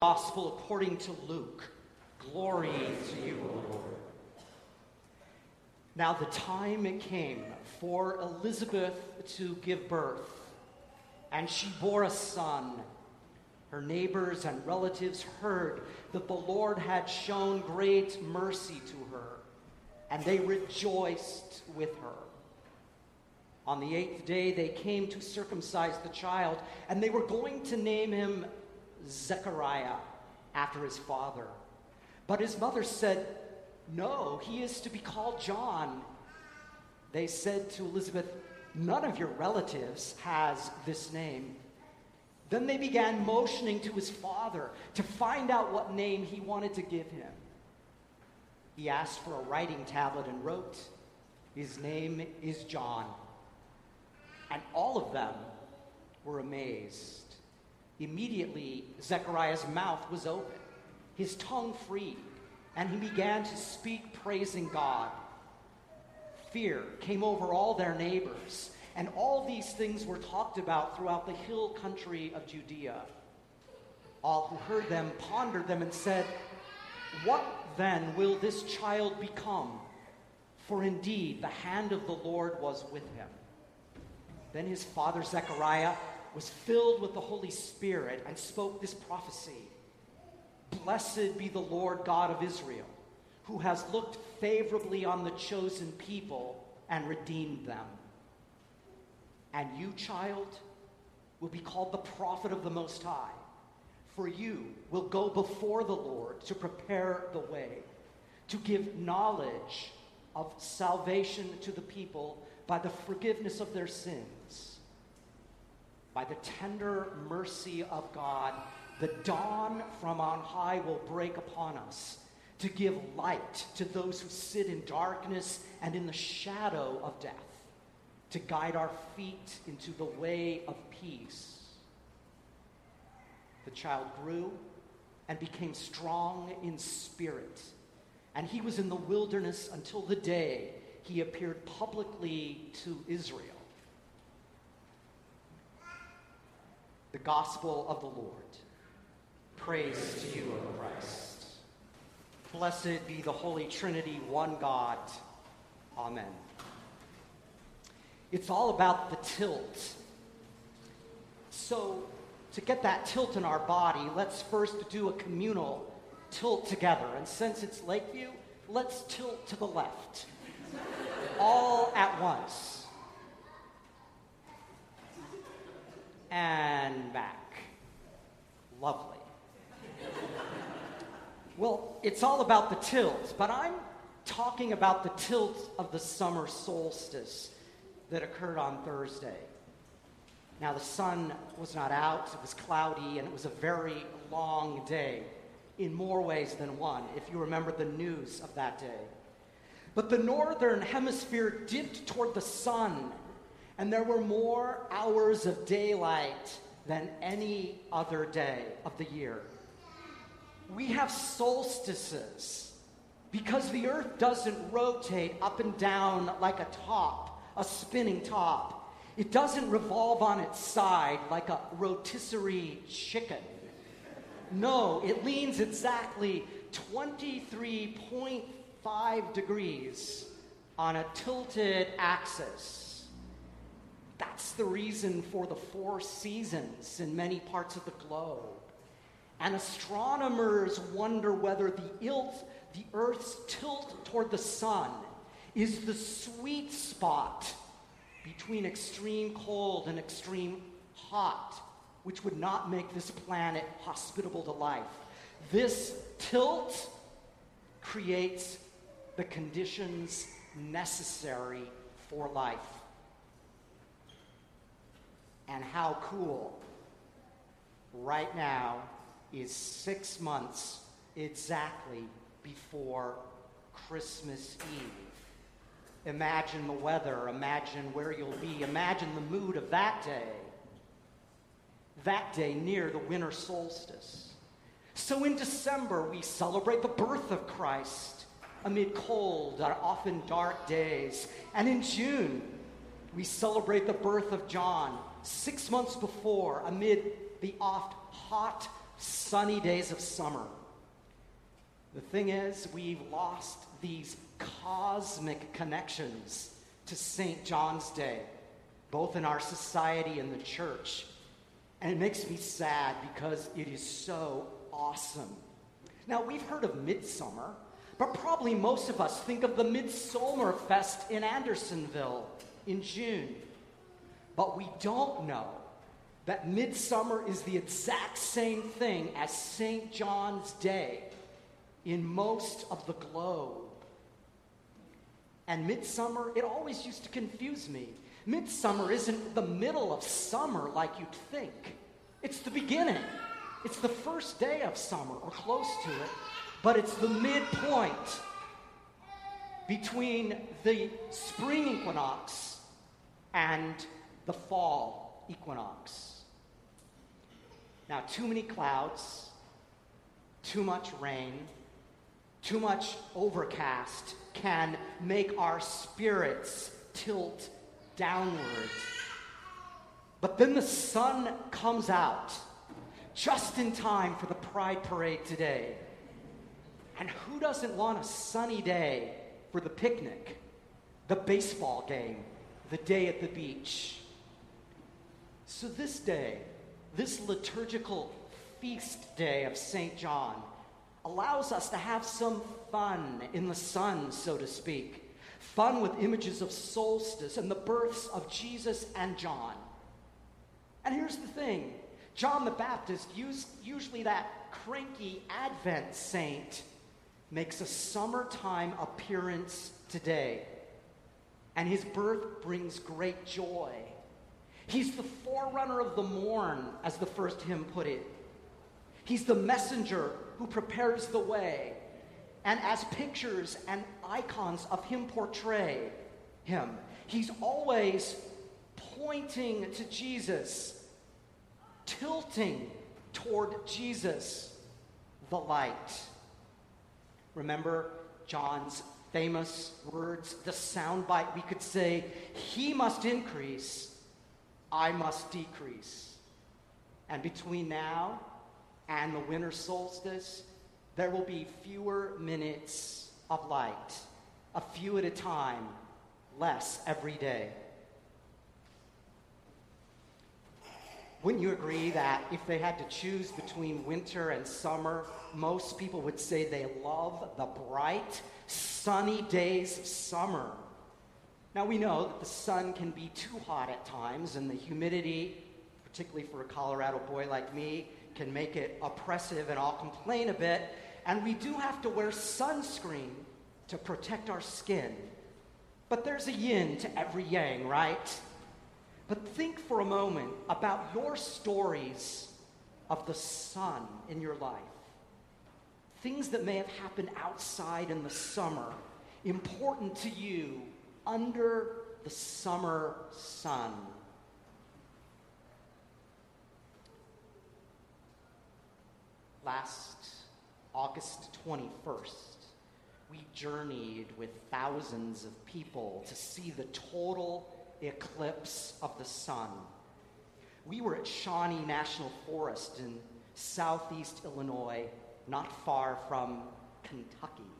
Gospel according to Luke. Glory to you, O Lord. Now the time came for Elizabeth to give birth, and she bore a son. Her neighbors and relatives heard that the Lord had shown great mercy to her, and they rejoiced with her. On the eighth day, they came to circumcise the child, and they were going to name him Zechariah after his father. But his mother said, No, he is to be called John. They said to Elizabeth, None of your relatives has this name. Then they began motioning to his father to find out what name he wanted to give him. He asked for a writing tablet and wrote, His name is John. And all of them were amazed. Immediately, Zechariah's mouth was open, his tongue freed, and he began to speak, praising God. Fear came over all their neighbors, and all these things were talked about throughout the hill country of Judea. All who heard them pondered them and said, What then will this child become? For indeed, the hand of the Lord was with him. Then his father Zechariah was filled with the Holy Spirit and spoke this prophecy Blessed be the Lord God of Israel, who has looked favorably on the chosen people and redeemed them. And you, child, will be called the prophet of the Most High, for you will go before the Lord to prepare the way, to give knowledge of salvation to the people by the forgiveness of their sins by the tender mercy of God, the dawn from on high will break upon us to give light to those who sit in darkness and in the shadow of death, to guide our feet into the way of peace. The child grew and became strong in spirit, and he was in the wilderness until the day he appeared publicly to Israel. The Gospel of the Lord. Praise to you, O Christ. Blessed be the Holy Trinity, one God. Amen. It's all about the tilt. So, to get that tilt in our body, let's first do a communal tilt together. And since it's Lakeview, let's tilt to the left. all at once. And back. Lovely. well, it's all about the tilt, but I'm talking about the tilt of the summer solstice that occurred on Thursday. Now, the sun was not out, it was cloudy, and it was a very long day in more ways than one, if you remember the news of that day. But the northern hemisphere dipped toward the sun and there were more hours of daylight than any other day of the year. We have solstices because the earth doesn't rotate up and down like a top, a spinning top. It doesn't revolve on its side like a rotisserie chicken. No, it leans exactly 23.5 degrees on a tilted axis. That's the reason for the four seasons in many parts of the globe. And astronomers wonder whether the, the Earth's tilt toward the sun is the sweet spot between extreme cold and extreme hot, which would not make this planet hospitable to life. This tilt creates the conditions necessary for life. And how cool right now is six months exactly before Christmas Eve. Imagine the weather, imagine where you'll be, imagine the mood of that day. That day near the winter solstice. So in December, we celebrate the birth of Christ amid cold often dark days. And in June, we celebrate the birth of John six months before, amid the oft hot, sunny days of summer. The thing is, we've lost these cosmic connections to St. John's Day, both in our society and the church. And it makes me sad because it is so awesome. Now, we've heard of Midsummer, but probably most of us think of the Midsummer Fest in Andersonville in June. But we don't know that Midsummer is the exact same thing as St. John's Day in most of the globe. And midsummer, it always used to confuse me. Midsummer isn't the middle of summer like you'd think, it's the beginning. It's the first day of summer, or close to it, but it's the midpoint between the spring equinox and the fall equinox. Now, too many clouds, too much rain, too much overcast can make our spirits tilt downward. But then the sun comes out just in time for the Pride Parade today. And who doesn't want a sunny day for the picnic, the baseball game, the day at the beach? So, this day, this liturgical feast day of St. John, allows us to have some fun in the sun, so to speak. Fun with images of solstice and the births of Jesus and John. And here's the thing John the Baptist, usually that cranky Advent saint, makes a summertime appearance today. And his birth brings great joy. He's the forerunner of the morn, as the first hymn put it. He's the messenger who prepares the way. And as pictures and icons of him portray him, he's always pointing to Jesus, tilting toward Jesus, the light. Remember John's famous words, the soundbite we could say, He must increase, I must decrease. And between now and the winter solstice, there will be fewer minutes of light, a few at a time, less every day. Wouldn't you agree that if they had to choose between winter and summer, most people would say they love the bright, sunny days of summer? Now, we know that the sun can be too hot at times, and the humidity, particularly for a Colorado boy like me, can make it oppressive, and I'll complain a bit. And we do have to wear sunscreen to protect our skin. But there's a yin to every yang, right? But think for a moment about your stories of the sun in your life. Things that may have happened outside in the summer, important to you under the summer sun. last August 21st, we journeyed with thousands of people to see the total eclipse of the sun. We were at Shawnee National Forest in southeast Illinois, not far from Kentucky.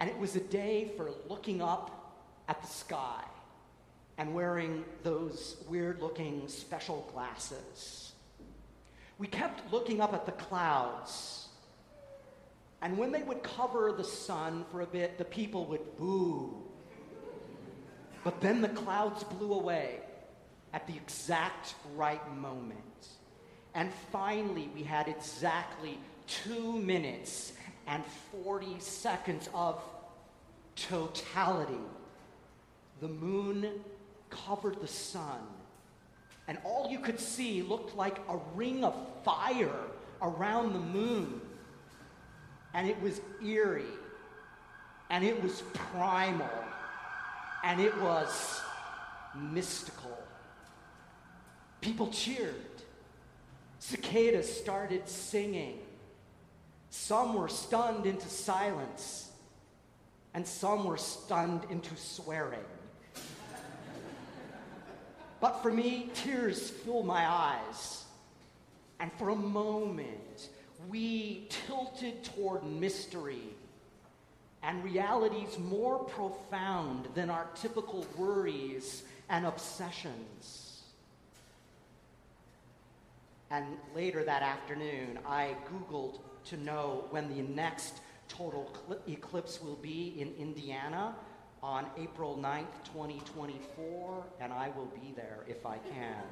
And it was a day for looking up at the sky and wearing those weird looking special glasses we kept looking up at the clouds. And when they would cover the sun for a bit, the people would boo. But then the clouds blew away at the exact right moment. And finally, we had exactly two minutes and 40 seconds of totality. The moon covered the sun and all you could see looked like a ring of fire around the moon. And it was eerie, and it was primal, and it was mystical. People cheered. Cicadas started singing. Some were stunned into silence, and some were stunned into swearing. But for me, tears fill my eyes. And for a moment, we tilted toward mystery and realities more profound than our typical worries and obsessions. And later that afternoon, I Googled to know when the next total eclipse will be in Indiana on April 9th, 2024, and I will be there if I can.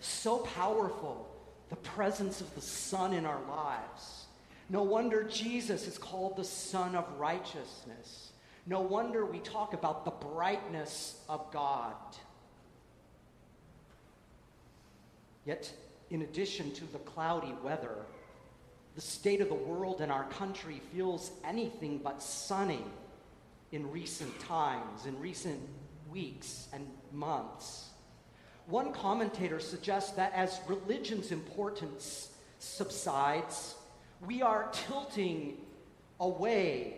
So powerful, the presence of the sun in our lives. No wonder Jesus is called the Sun of Righteousness. No wonder we talk about the brightness of God. Yet, in addition to the cloudy weather, the state of the world and our country feels anything but sunny in recent times, in recent weeks and months. One commentator suggests that as religion's importance subsides, we are tilting away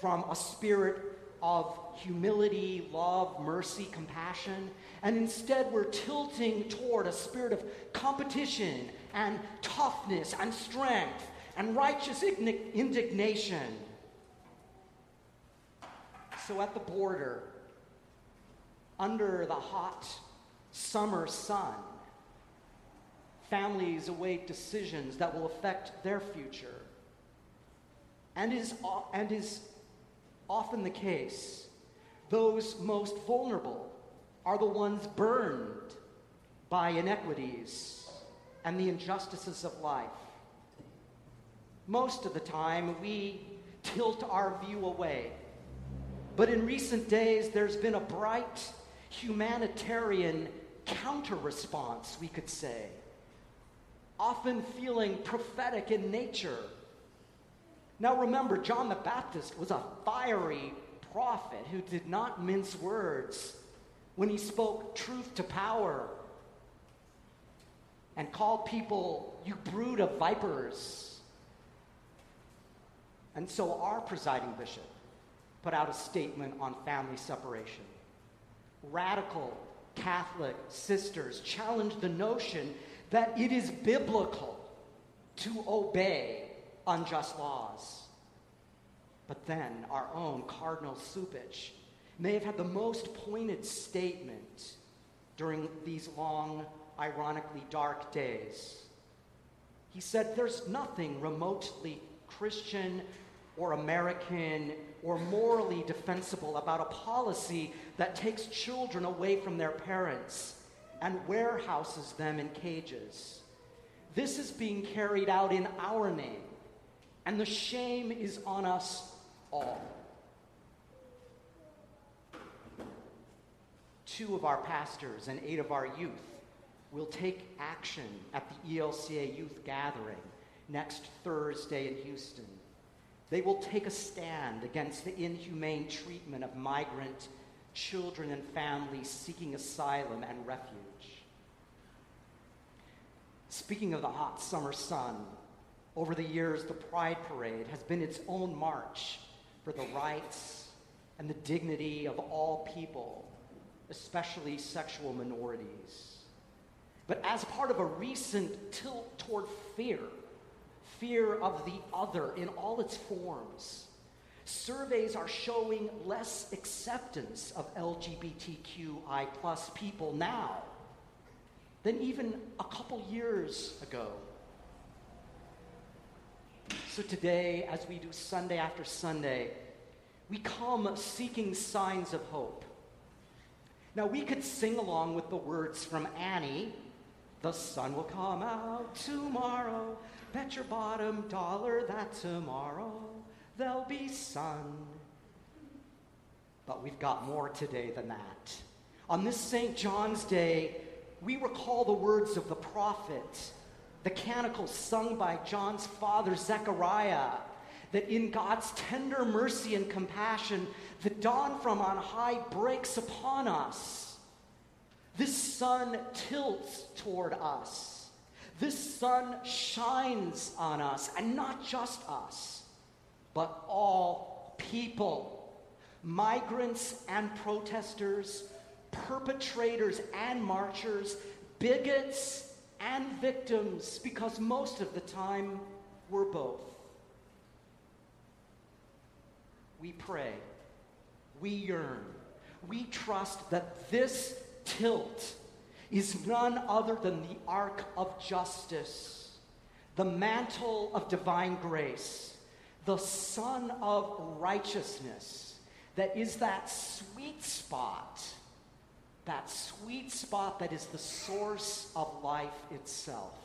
from a spirit of humility, love, mercy, compassion, and instead we're tilting toward a spirit of competition and toughness and strength and righteous indignation. So at the border, under the hot summer sun, families await decisions that will affect their future. And is, and is often the case, those most vulnerable are the ones burned by inequities and the injustices of life. Most of the time, we tilt our view away. But in recent days, there's been a bright humanitarian counter response, we could say, often feeling prophetic in nature. Now, remember, John the Baptist was a fiery prophet who did not mince words when he spoke truth to power and called people, you brood of vipers. And so our presiding bishop put out a statement on family separation. Radical Catholic sisters challenged the notion that it is biblical to obey unjust laws. But then our own Cardinal Cupich may have had the most pointed statement during these long, ironically dark days. He said, There's nothing remotely Christian or American or morally defensible about a policy that takes children away from their parents and warehouses them in cages. This is being carried out in our name, and the shame is on us all. two of our pastors and eight of our youth will take action at the ELCA Youth Gathering next Thursday in Houston. They will take a stand against the inhumane treatment of migrant children and families seeking asylum and refuge. Speaking of the hot summer sun, over the years, the Pride Parade has been its own march for the rights and the dignity of all people especially sexual minorities. But as part of a recent tilt toward fear, fear of the other in all its forms, surveys are showing less acceptance of LGBTQI plus people now than even a couple years ago. So today, as we do Sunday after Sunday, we come seeking signs of hope now, we could sing along with the words from Annie The sun will come out tomorrow. Bet your bottom dollar that tomorrow there'll be sun. But we've got more today than that. On this St. John's Day, we recall the words of the prophet, the canticle sung by John's father, Zechariah, that in God's tender mercy and compassion, the dawn from on high breaks upon us. This sun tilts toward us. This sun shines on us, and not just us, but all people, migrants and protesters, perpetrators and marchers, bigots and victims because most of the time we're both. We pray, we yearn, we trust that this tilt is none other than the arc of justice, the mantle of divine grace, the sun of righteousness that is that sweet spot, that sweet spot that is the source of life itself.